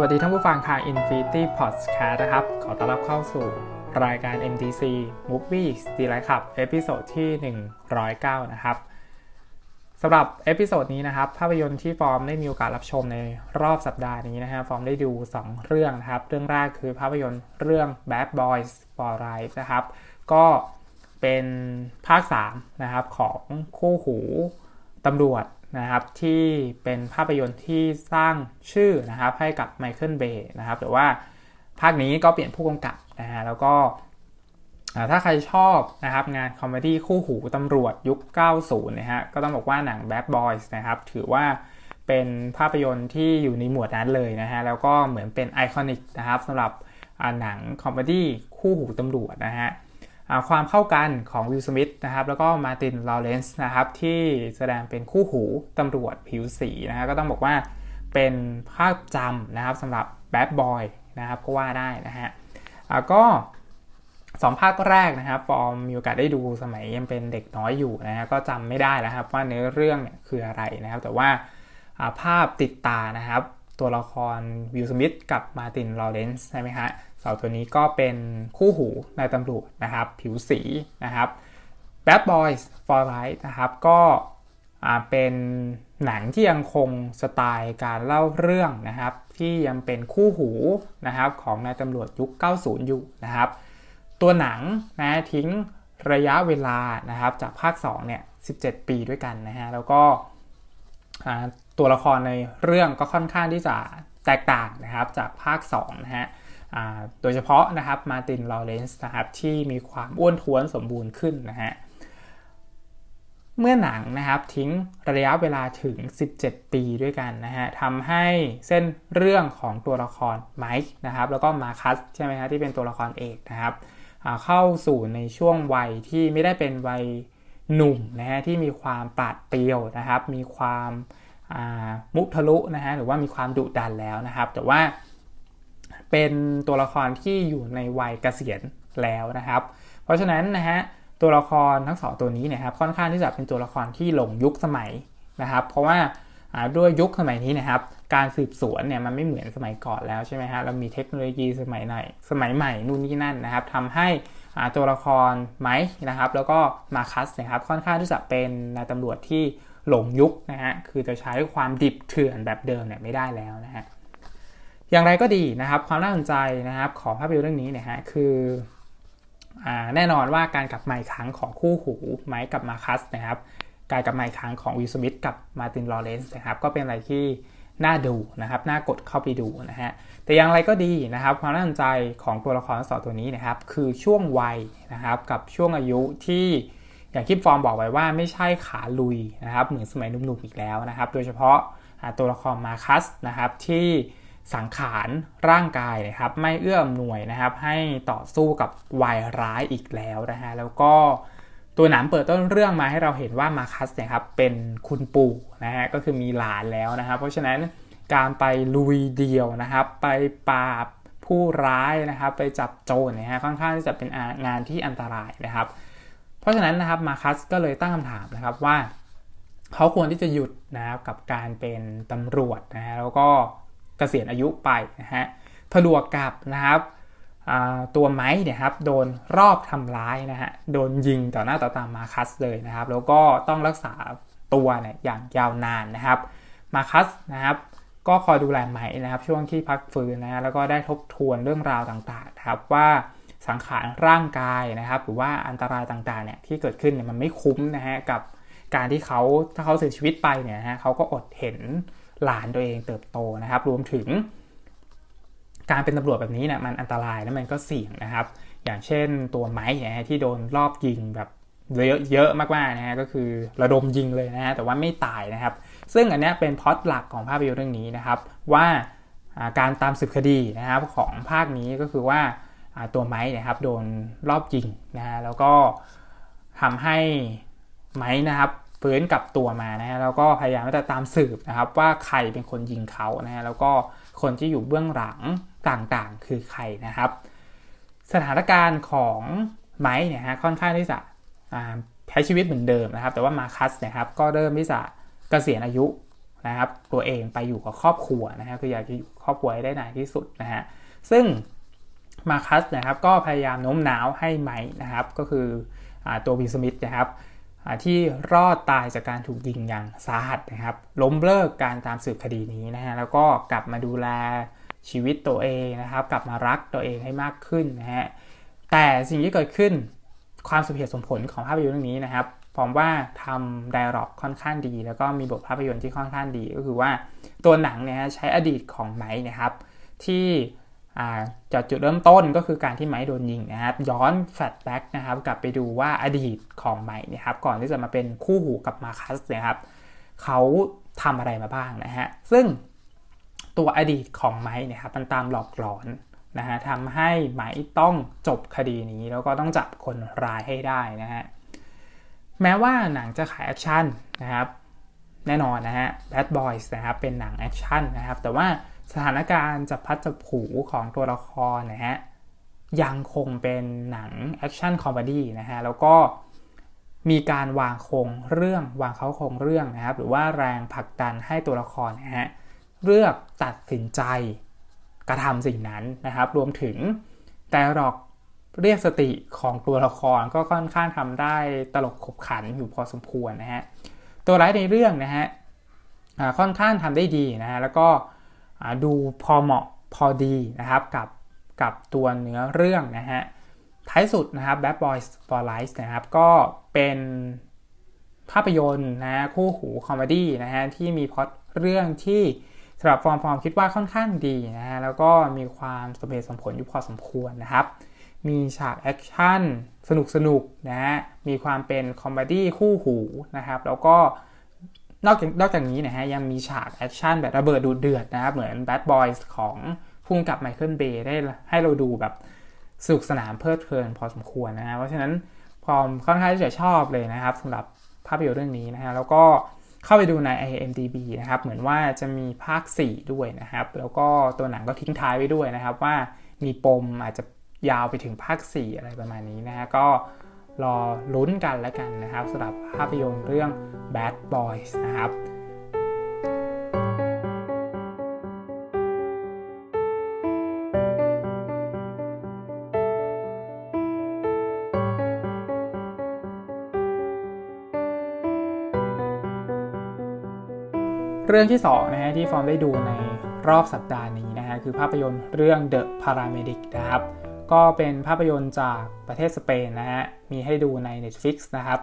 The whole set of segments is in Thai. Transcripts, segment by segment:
วัสดีท่านผู้ฟังทาง Infinity Podcast นะครับ ขอต้อนรับเข้าสู่รายการ MDC Movie s t i l i ครับ episode ที่ 109 นะครับสำหรับ episode นี้นะครับ ภาพยนตร์ที่ฟอร์มได้มีโอกาสรับชมในรอบสัปดาห์นี้นะฮะฟอร์มได้ดู 2 เรื่องนะครับ เรื่องแรกคือภาพยนตร์เรื่อง Bad Boys for Life นะครับ ก็เป็นภาค 3 นะครับของคู่หูตำรวจ นะครับที่เป็นภาพยนตร์ที่สร้างชื่อนะครับให้กับ Michael Bay นะครับแต่ว่าภาคนี้ก็เปลี่ยนผู้กำกับนะฮะแล้วก็ถ้าใครชอบนะครับงาน comedy คู่หูตำรวจยุค 90 นะฮะก็ต้องบอกว่าหนัง Bad Boys นะครับถือว่าเป็นภาพยนตร์ที่อยู่ในหมวดนั้นเลยนะฮะแล้วก็เหมือนเป็น iconic นะครับสำหรับหนัง comedy คู่หูตำรวจนะฮะ ความเข้ากันของ Will Smith นะครับแล้วก็ Martin Lawrence นะครับที่แสดงเป็นคู่หูตำรวจผิวสีนะฮะก็ต้องบอกว่าเป็นภาพจำนะครับสำหรับ Bad Boys นะครับก็ว่าได้นะฮะก็สองภาคแรกนะครับฟอร์มมีโอกาสได้ดูสมัยยังเป็นเด็กน้อยอยู่นะฮะก็จำไม่ได้แล้วครับว่าเนื้อเรื่องเนี่ยคืออะไรนะครับ แต่ว่าภาพติดตานะครับ ตัวละคร Will Smith กับ Martin Lawrence ใช่ไหมฮะสาวตัวนี้ก็เป็นคู่หูนายตำรวจนะครับ ผิวสีนะครับ Bad Boys for Life นะครับก็เป็นหนังที่ยังคงสไตล์การเล่าเรื่องนะครับ ที่ยังเป็นคู่หูนะครับของนายตำรวจยุค 90 อยู่นะครับ ตัวหนังนะทิ้งระยะเวลานะครับจากภาค 2 เนี่ย 17 ปีด้วยกันนะฮะแล้วก็ ตัวละครในเรื่องก็ค่อนข้างที่จะแตกต่างนะครับจากภาค2นะฮะโดยเฉพาะนะครับ Martin Lawrence นะครับที่มีความอ้วนท้วนสมบูรณ์ขึ้นนะฮะเมื่อหนังนะครับทิ้งระยะเวลาถึง 17 ปีด้วยกันนะฮะทำให้เส้นเรื่องของตัวละคร Mike นะครับแล้วก็มาคัสใช่ไหมฮะที่เป็นตัวละครเอกนะครับเข้าสู่ในช่วงวัยที่ไม่ได้เป็นวัยหนุ่มนะฮะที่มีความปราดเปรียวนะครับ มีความ มุทะลุนะฮะหรือว่ามีความดุดันแล้วนะครับ แต่ว่าเป็นตัวละครที่อยู่ในวัยเกษียณแล้วนะครับ เพราะฉะนั้นนะฮะตัวละครทั้งสองตัวนี้นะครับค่อนข้างที่จะเป็นตัวละครที่หลงยุคสมัยนะครับ เพราะว่าด้วยยุคสมัยนี้นะครับ การสืบสวนเนี่ยมันไม่เหมือนสมัยก่อนแล้วใช่ไหมฮะเรามีเทคโนโลยีสมัยไหนสมัยใหม่นู่นนี่นั่นนะครับทำให้ตัวละครไมค์นะครับ แล้วก็มาคัสนะครับค่อนข้างที่จะเป็นนายตำรวจที่ หลงยุคนะฮะคือจะใช้ความดิบเถื่อนแบบเดิมเนี่ยไม่ได้แล้วนะฮะอย่างไรก็ดีนะครับความน่าสนใจนะครับของภาพยนตร์เรื่องนี้เนี่ยฮะคืออแน่นอนว่าการกลับมาอีกครั้งของคู่หูไมค์กับมาคัสนะครับการกลับมาอีกครั้งของวิลสมิธกับมาตินลอเรนซ์นะครับก็เป็นอะไรที่น่าดูนะครับน่ากดเข้าไปดูนะฮะแต่อย่างไรก็ดีนะครับ ความน่าสนใจของตัวละครสองตัวนี้นะครับ คือช่วงวัยนะครับกับช่วงอายุที่ อย่างที่ฟอร์มบอกไว้ว่าไม่ใช่ขาลุยนะครับเหมือนสมัยหนุ่มๆอีกแล้วนะครับ โดยเฉพาะตัวละครมาคัสนะครับที่สังขารร่างกายนะครับไม่เอื้ออำนวยนะครับ ให้ต่อสู้กับวายร้ายอีกแล้วนะฮะแล้วก็ตัวหนังเปิดต้นเรื่องมาให้เราเห็นว่ามาคัสเนี่ยครับเป็นคุณปู่นะฮะก็คือมีหลานแล้วนะครับ เพราะฉะนั้นการไปลุยเดียวนะครับ ไปปราบผู้ร้ายนะครับ ไปจับโจรนะฮะค่อนข้างที่จะเป็นงานที่อันตรายนะครับ ราะฉะนั้นนะครับมาคัสก็เลยตั้งคำถามนะครับว่า เขาควรที่จะหยุดนะครับกับการเป็นตำรวจนะฮะแล้วก็เกษียณอายุไปนะฮะผดวกกับนะครับตัวไม้เนี่ยครับโดนรอบทำร้ายนะฮะโดนยิงต่อหน้าต่อตามาคัสเลยนะครับ แล้วก็ต้องรักษาตัวเนี่ยอย่างยาวนานนะครับ มาคัสนะครับ ก็คอยดูแลไม้นะครับ ช่วงที่พักฟื้นนะฮะแล้วก็ได้ทบทวนเรื่องราวต่างๆครับว่า สังขารร่างกายนะครับ หรือว่าอันตรายต่างๆเนี่ยที่เกิดขึ้นเนี่ยมันไม่คุ้มนะฮะกับการที่เขาถ้าเขาเสียชีวิตไปเนี่ยฮะเขาก็อดเห็นหลานตัวเองเติบโตนะครับ รวมถึง การเป็นตำรวจแบบนี้เนี่ยมันอันตรายและมันก็เสี่ยงนะครับ อย่างเช่นตัวไม้เนี่ยที่โดนรอบยิงแบบเยอะเยอะมากๆนะฮะก็คือระดมยิงเลยนะฮะแต่ว่าไม่ตายนะครับ ซึ่งอันนี้เป็นพ็อดหลักของภาพยนตร์เรื่องนี้นะครับ ว่าการตามสืบคดีนะครับของภาคนี้ก็คือว่า ตัวไม้นะครับโดนรอบยิงนะฮะแล้วก็ทำให้ไม้นะครับฟื้นกลับตัวมานะฮะแล้วก็พยายามจะตามสืบนะครับว่าใครเป็นคนยิงเขานะฮะแล้วก็คนที่อยู่เบื้องหลังต่างๆ คือใครนะครับ สถานการณ์ของไม้เนี่ยฮะค่อนข้างที่จะใช้ชีวิตเหมือนเดิมนะครับ แต่ว่ามาคัสนะครับก็เริ่มที่จะเกษียณอายุนะครับ ตัวเองไปอยู่กับครอบครัวนะฮะคืออยากจะอยู่ครอบครัวให้ได้นานที่สุดนะฮะซึ่ง มาคัสนะครับก็พยายามโน้มน้าวให้ไมค์นะครับ ก็คืออตัววิลสมิธนะครับที่รอดตายจากการถูกยิงอย่างสาหัสนะครับ ล้มเลิกการตามสืบคดีนี้นะฮะแล้วก็กลับมาดูแลชีวิตตัวเองนะครับ กลับมารักตัวเองให้มากขึ้นนะฮะแต่สิ่งที่เกิดขึ้นความสมเหตุสมผลของภาพยนตร์เรื่องนี้นะครับผมว่าทำ dialogue ค่อนข้างดี แล้วก็มีบทภาพยนตร์ที่ค่อนข้างดี ก็คือว่าตัวหนังเนี่ยใช้อดีตของ Mike นะครับ ที่ จากจุดเริ่มต้นก็คือการที่ Mike โดนยิงนะครับ ย้อน flashback นะครับ กลับไปดูว่าอดีตของ Mike นะครับ ก่อนที่จะมาเป็นคู่หูกับมาคัสนะครับ เขาทำอะไรมาบ้างนะฮะ ซึ่งตัวอดีตของ Mike เนี่ยครับ มันตามหลอกหลอนนะฮะทำให้ Mike ต้องจบคดีนี้ แล้วก็ต้องจับคนร้ายให้ได้นะฮะ แม้ว่าหนังจะขาย action นะครับ แน่นอนนะฮะ Bad Boys นะครับ เป็นหนัง action นะครับ แต่ว่า สถานการณ์จับพลัดจับผลูของตัวละครนะฮะยังคงเป็นหนัง action comedy นะฮะแล้วก็มีการวางโครงเรื่องวางเขาโครงเรื่องนะครับ หรือว่าแรงผลักดันให้ตัวละครนะฮะเลือกตัดสินใจกระทำสิ่งนั้นนะครับ รวมถึงแต่หรอกเรียกสติของตัวละครก็ค่อนข้างทำได้ตลกขบขันอยู่พอสมควรนะฮะตัวร้ายในเรื่องนะฮะค่อนข้างทำได้ดีนะฮะแล้วก็ ดูพอเหมาะพอดีนะครับกับกับตัวเนื้อเรื่องนะฮะท้ายสุดนะครับ Bad Boys for Life นะครับก็เป็นภาพยนตร์นะคู่หูคอมเมดี้นะฮะที่มีพล็อตเรื่องที่สำหรับฟอร์มฟอร์มคิดว่าค่อนข้างดีนะฮะแล้วก็มีความสมเหตุสมผลอยู่พอสมควรนะครับ มีฉากแอคชั่นสนุกสนุกนะฮะมีความเป็นคอมเมดี้คู่หูนะครับ แล้วก็ นอกจากนอกจากนี้นะฮะยังมีฉากแอคชั่นแบบระเบิดดูเดือดนะครับเหมือน Bad Boys ของพุ่งกับไมเคิลเบย์ได้ให้เราดูแบบสนุกสนานเพลิดเพลินพอสมควรนะฮะเพราะฉะนั้นพอมค่อนข้างที่จะชอบเลยนะครับสำหรับภาพยนตร์เรื่องนี้นะฮะแล้วก็เข้าไปดูใน IMDb นะครับเหมือนว่าจะมีภาค 4 ด้วยนะครับ แล้วก็ตัวหนังก็ทิ้งท้ายไว้ด้วยนะครับ ว่ามีปมอาจจะยาวไปถึงภาค 4 อะไรประมาณนี้นะฮะก็ รอลุ้นกันแล้วกันนะครับสำหรับภาพยนตร์เรื่อง Bad Boys นะครับเรื่องที่2นะฮะที่ฟอร์มได้ดูในรอบสัปดาห์นี้นะฮะคือภาพยนตร์เรื่อง The Paramedic นะครับ ก็เป็นภาพยนตร์จากประเทศสเปนนะฮะ มีให้ดูใน Netflix นะครับ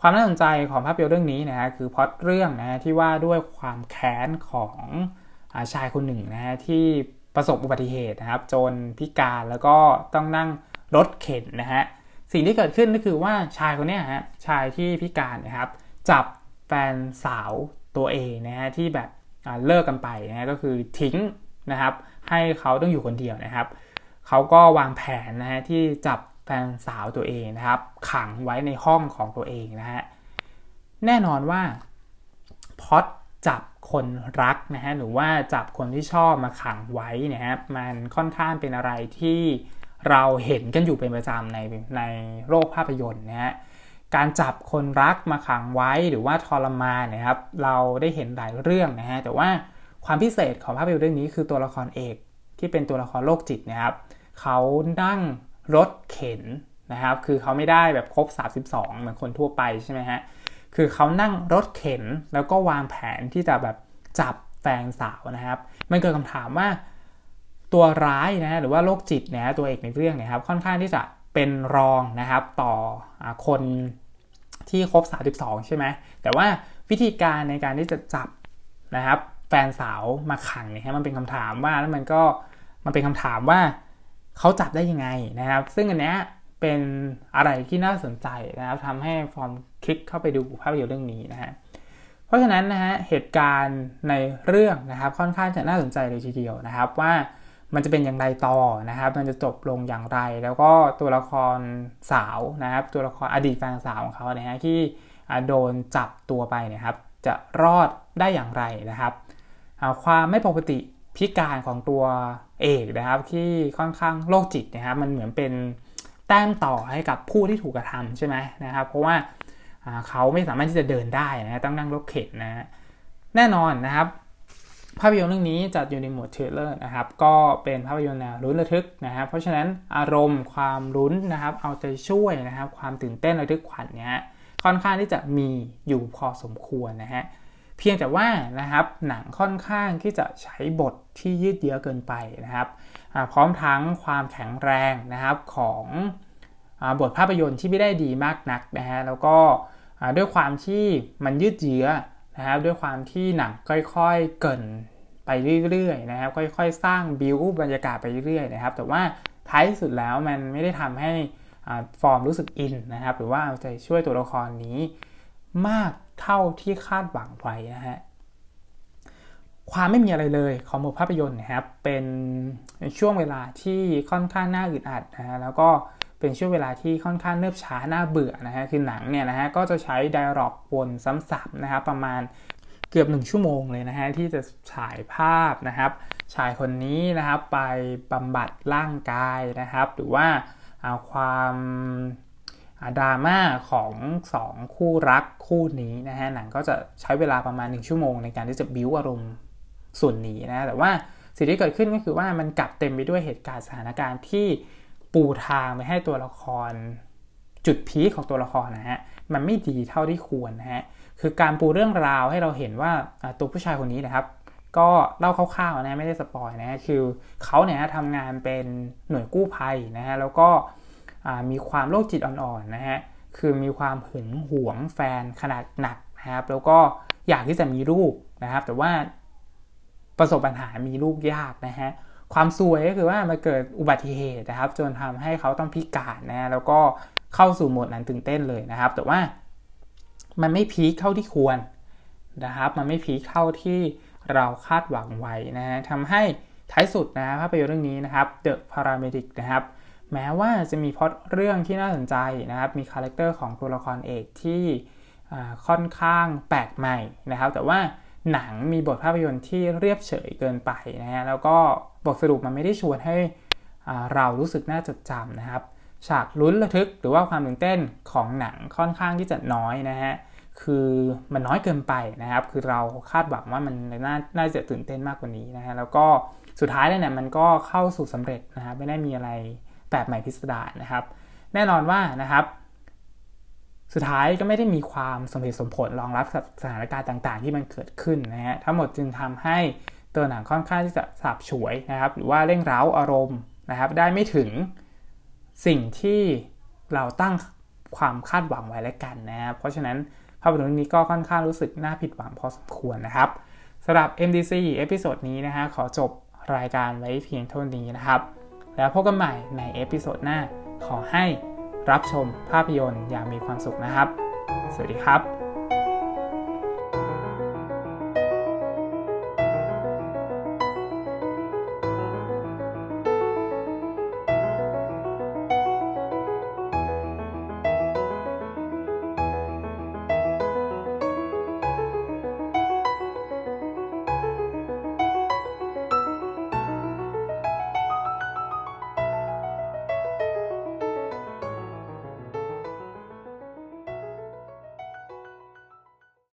ความน่าสนใจของภาพยนตร์เรื่องนี้นะฮะคือพล็อตเรื่องนะฮะที่ว่าด้วยความแค้นของอาชายคนหนึ่งนะฮะที่ประสบอุบัติเหตุนะครับ จนพิการแล้วก็ต้องนั่งรถเข็นนะฮะ สิ่งที่เกิดขึ้นก็คือว่าชายคนนี้ฮะชายที่พิการนะครับ จับแฟนสาวตัวเองนะฮะที่แบบเลิกกันไปนะฮะก็คือทิ้งนะครับ ให้เขาต้องอยู่คนเดียวนะครับ เขาก็วางแผนนะฮะที่จับแฟนสาวตัวเองนะครับ ขังไว้ในห้องของตัวเองนะฮะแน่นอนว่าพอดจับคนรักนะฮะหรือว่าจับคนที่ชอบมาขังไว้นะฮะมันค่อนข้างเป็นอะไรที่เราเห็นกันอยู่เป็นประจำในในโลกภาพยนตร์นะฮะการจับคนรักมาขังไว้หรือว่าทรมานนะครับ เราได้เห็นหลายเรื่องนะฮะแต่ว่าความพิเศษของภาพยนตร์เรื่องนี้คือตัวละครเอก ที่เป็นตัวละครโรคจิตนะครับเขานั่งรถเข็นนะครับ คือเขาไม่ได้แบบครบ 32 เหมือนคนทั่วไปใช่ไหมฮะ คือเขานั่งรถเข็นแล้วก็วางแผนที่จะแบบจับแฟนสาวนะครับ มันเกิดคำถามว่าตัวร้ายนะหรือว่าโรคจิตนะตัวเอกในเรื่องนะครับ ค่อนข้างที่จะเป็นรองนะครับต่ออคนที่ครบ 32 ใช่ไหมแต่ว่าวิธีการในการที่จะจับนะครับ แฟนสาวมาขังเนี่ยมันเป็นคำถามว่าแล้วมันก็มันเป็นคำถามว่าเขาจับได้ยังไงนะครับ ซึ่งอันเนี้ยเป็นอะไรที่น่าสนใจนะครับทำให้ฟอร์มคลิกเข้าไปดูภาพยนตร์เรื่องนี้นะฮะเพราะฉะนั้นนะฮะเหตุการณ์ในเรื่องนะครับค่อนข้างจะน่าสนใจเลยทีเดียวนะครับ ว่ามันจะเป็นอย่างไรต่อนะครับ มันจะจบลงอย่างไร แล้วก็ตัวละครสาวนะครับ ตัวละครอดีตแฟนสาวของเขาเนะฮะที่โดนจับตัวไปนะครับ จะรอดได้อย่างไรนะครับ ความไม่ปกติพิการของตัวเอกนะครับ ที่ค่อนข้างโรคจิตนะครับ มันเหมือนเป็นแต้มต่อให้กับผู้ที่ถูกกระทำใช่ไหมนะครับ เพราะว่าเขาไม่สามารถที่จะเดินได้นะต้องนั่งรถเข็นนะแน่นอนนะครับ ภาพยนตร์เรื่องนี้จัดอยู่ในหมวดเทเลอร์นะครับ ก็เป็นภาพยนตร์แนวลุ้นระทึกนะครับ เพราะฉะนั้นอารมณ์ความลุ้นนะครับ เอาใจช่วยนะครับ ความตื่นเต้นระทึกขวัญเนี่ยค่อนข้างที่จะมีอยู่พอสมควรนะฮะ เพียงแต่ว่านะครับหนังค่อนข้างที่จะใช้บทที่ยืดเยื้อเกินไปนะครับพร้อมทั้งความแข็งแรงนะครับของบทภาพยนตร์ที่ไม่ได้ดีมากนักนะฮะแล้วก็ด้วยความที่มันยืดเยื้อนะครับด้วยความที่หนังค่อยๆเกินไปเรื่อยๆนะครับค่อยๆ สร้างบิวบรรยากาศไปเรื่อยๆนะครับแต่ว่าท้ายสุดแล้วมันไม่ได้ทำให้ฟอร์มรู้สึกอินนะครับหรือว่าเอาใจช่วยตัวละครนี้มาก เท่าที่คาดหวังไว้นะฮะความไม่มีอะไรเลยของบทภาพยนตร์นะครับเป็นช่วงเวลาที่ค่อนข้างน่าอึดอัดนะฮะแล้วก็เป็นช่วงเวลาที่ค่อนข้างเนิบช้าน่าเบื่อนะฮะคือหนังเนี่ยนะฮะก็จะใช้ไดอะล็อกวนซ้ำๆนะครับประมาณเกือบหนึ่งชั่วโมงเลยนะฮะที่จะฉายภาพนะครับชายคนนี้นะครับไปบำบัดร่างกายนะครับ หรือว่าเอาความ ดราม่าของ 2 คู่รักคู่นี้นะฮะหนังก็จะใช้เวลาประมาณ 1 ชั่วโมงในการที่จะบิวอารมณ์ส่วนนี้นะแต่ว่าสิ่งที่เกิดขึ้นก็คือว่ามันกลับเต็มไปด้วยเหตุการณ์สถานการณ์ที่ปูทางไปให้ตัวละครจุดพีของตัวละครนะฮะมันไม่ดีเท่าที่ควรนะฮะคือการปูเรื่องราวให้เราเห็นว่าตัวผู้ชายคนนี้นะครับ ก็เล่าคร่าวๆนะไม่ได้สปอยนะคือเขาเนี่ยทำงานเป็นหน่วยกู้ภัยนะฮะแล้วก็ มีความโรคจิตอ่อนๆนะฮะคือมีความหึงหวงแฟนขนาดหนักนะครับแล้วก็อยากที่จะมีลูกนะครับ แต่ว่าประสบปัญหามีลูกยากนะฮะความซวยก็คือว่ามันเกิดอุบัติเหตุนะครับ จนทำให้เขาต้องพิการนะแล้วก็เข้าสู่โหมดนั้นตื่นเต้นเลยนะครับ แต่ว่ามันไม่พีคเท่าที่ควรนะครับ มันไม่พีคเท่าที่เราคาดหวังไว้นะฮะทำให้ท้ายสุดนะภาพยนตร์เรื่องนี้นะครับ The Paramedic นะครับ แม้ว่าจะมีพอตเรื่องที่น่าสนใจนะครับ มีคาแรคเตอร์ของตัวละครเอกที่ค่อนข้างแปลกใหม่นะครับ แต่ว่าหนังมีบทภาพยนตร์ที่เรียบเฉยเกินไปนะฮะ แล้วก็บทสรุปมันไม่ได้ชวนให้เรารู้สึกน่าจดจำนะครับ ฉากลุ้นระทึกหรือว่าความตื่นเต้นของหนังค่อนข้างที่จะน้อยนะฮะ คือมันน้อยเกินไปนะครับ คือเราคาดหวังว่ามันน่านาจะตื่นเต้นมากกว่านี้นะฮะ แล้วก็สุดท้ายเนี่ยมันก็เข้าสูตรสำเร็จนะครับไม่ได้มีอะไร แบบใหม่พิสดารนะครับ แน่นอนว่านะครับ สุดท้ายก็ไม่ได้มีความสมเหตุสมผลรองรับกับสถานการณ์ต่าง ๆ ที่มันเกิดขึ้นนะฮะทั้งหมดจึงทำให้ตัวหนังค่อนข้างที่จะฉาบฉวยนะครับ หรือว่าเร่งเร้าอารมณ์นะครับ ได้ไม่ถึงสิ่งที่เราตั้งความคาดหวังไว้แล้วกันนะครับเพราะฉะนั้นภาพยนตร์นี้ก็ค่อนข้างรู้สึกน่าผิดหวังพอสมควรนะครับสำหรับ MDC episode นี้นะฮะขอจบรายการไว้เพียงเท่านี้นะครับ แล้วพบกันใหม่ในเอพิโซดหน้า ขอให้รับชมภาพยนตร์อย่างมีความสุขนะครับ สวัสดีครับ